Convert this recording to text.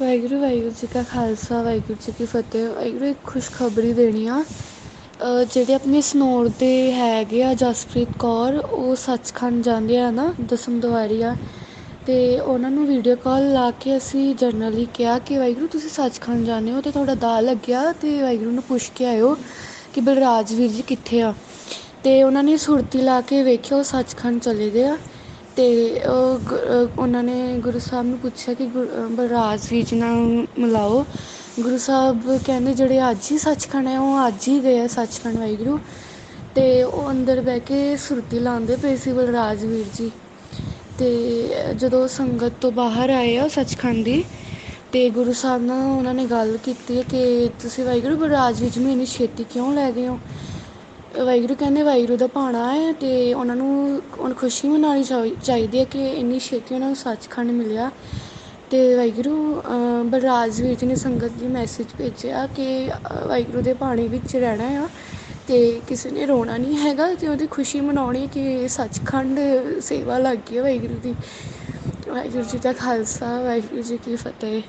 ਵਾਹਿਗੁਰੂ ਵਾਹਿਗੁਰੂ ਜੀ ਕਾ ਖਾਲਸਾ, ਵਾਹਿਗੁਰੂ ਜੀ ਕੀ ਫਤਿਹ। ਵਾਹਿਗੁਰੂ, ਇੱਕ ਖੁਸ਼ਖਬਰੀ ਦੇਣੀ ਆ। ਜਿਹੜੇ ਆਪਣੇ ਸਨੌਰ ਦੇ ਹੈਗੇ ਆ, ਜਸਪ੍ਰੀਤ ਕੌਰ, ਉਹ ਸੱਚਖੰਡ ਜਾਂਦੇ ਆ ਨਾ, ਦਸਮ ਦਿਵਾਰੀ ਆ। ਅਤੇ ਉਹਨਾਂ ਨੂੰ ਵੀਡੀਓ ਕਾਲ ਲਾ ਕੇ ਅਸੀਂ ਜਰਨਲੀ ਕਿਹਾ ਕਿ, ਵਾਹਿਗੁਰੂ, ਤੁਸੀਂ ਸੱਚਖੰਡ ਜਾਂਦੇ ਹੋ ਅਤੇ ਤੁਹਾਡਾ ਦਾਅ ਲੱਗਿਆ ਅਤੇ ਵਾਹਿਗੁਰੂ ਨੂੰ ਪੁੱਛ ਕੇ ਆਇਓ ਕਿ ਬਲਰਾਜ ਵੀਰ ਜੀ ਕਿੱਥੇ ਆ? ਅਤੇ ਉਹਨਾਂ ਨੇ ਸੁਰਤੀ ਲਾ ਕੇ ਵੇਖਿਆ, ਉਹ ਸੱਚਖੰਡ ਚਲੇ ਗਏ ਆ। ਅਤੇ ਉਹ ਉਹਨਾਂ ਨੇ ਗੁਰੂ ਸਾਹਿਬ ਨੂੰ ਪੁੱਛਿਆ ਕਿ ਗੁ ਬਲਰਾਜ ਵੀਰ ਜੀ ਨਾਲ ਮਿਲਾਓ, ਗੁਰੂ ਸਾਹਿਬ ਕਹਿੰਦੇ ਜਿਹੜੇ ਅੱਜ ਹੀ ਸੱਚਖੰਡ ਹੈ, ਉਹ ਅੱਜ ਹੀ ਗਏ ਆ ਸੱਚਖੰਡ ਵਾਹਿਗੁਰੂ ਅਤੇ ਉਹ ਅੰਦਰ ਬਹਿ ਕੇ ਸੁਰਤੀ ਲਾਉਂਦੇ ਪਏ ਸੀ ਬਲਰਾਜ ਵੀਰ ਜੀ ਅਤੇ ਜਦੋਂ ਸੰਗਤ ਤੋਂ ਬਾਹਰ ਆਏ ਆ ਸੱਚਖੰਡ ਦੀ ਅਤੇ ਗੁਰੂ ਸਾਹਿਬ ਨਾਲ ਉਹਨਾਂ ਨੇ ਗੱਲ ਕੀਤੀ ਹੈ ਕਿ ਤੁਸੀਂ ਵਾਹਿਗੁਰੂ ਬਲਰਾਜ ਵੀਰ ਜੀ ਨੂੰ ਇੰਨੀ ਛੇਤੀ ਕਿਉਂ ਲੈ ਗਏ ਹੋ? ਵਾਹਿਗੁਰੂ ਕਹਿੰਦੇ ਵਾਹਿਗੁਰੂ ਦਾ ਭਾਣਾ ਹੈ ਅਤੇ ਉਹਨਾਂ ਨੂੰ ਹੁਣ ਖੁਸ਼ੀ ਮਨਾਉਣੀ ਚਾਹੀ, ਚਾਹੀਦੀ ਹੈ ਕਿ ਇੰਨੀ ਛੇਤੀ ਉਹਨਾਂ ਨੂੰ ਸੱਚਖੰਡ ਮਿਲਿਆ। ਅਤੇ ਵਾਹਿਗੁਰੂ ਬਲਰਾਜ ਵੀਰ ਜੀ ਨੇ ਸੰਗਤ ਜੀ ਮੈਸੇਜ ਭੇਜਿਆ ਕਿ ਵਾਹਿਗੁਰੂ ਦੇ ਬਾਣੀ ਵਿੱਚ ਰਹਿਣਾ ਆ ਅਤੇ ਕਿਸੇ ਨੇ ਰੋਣਾ ਨਹੀਂ ਹੈਗਾ ਅਤੇ ਉਹਦੀ ਖੁਸ਼ੀ ਮਨਾਉਣੀ ਕਿ ਸੱਚਖੰਡ ਸੇਵਾ ਲੱਗ ਗਈ ਹੈ ਵਾਹਿਗੁਰੂ ਦੀ। ਵਾਹਿਗੁਰੂ ਜੀ ਦਾ ਖਾਲਸਾ, ਵਾਹਿਗੁਰੂ ਜੀ ਕੀ ਫਤਿਹ।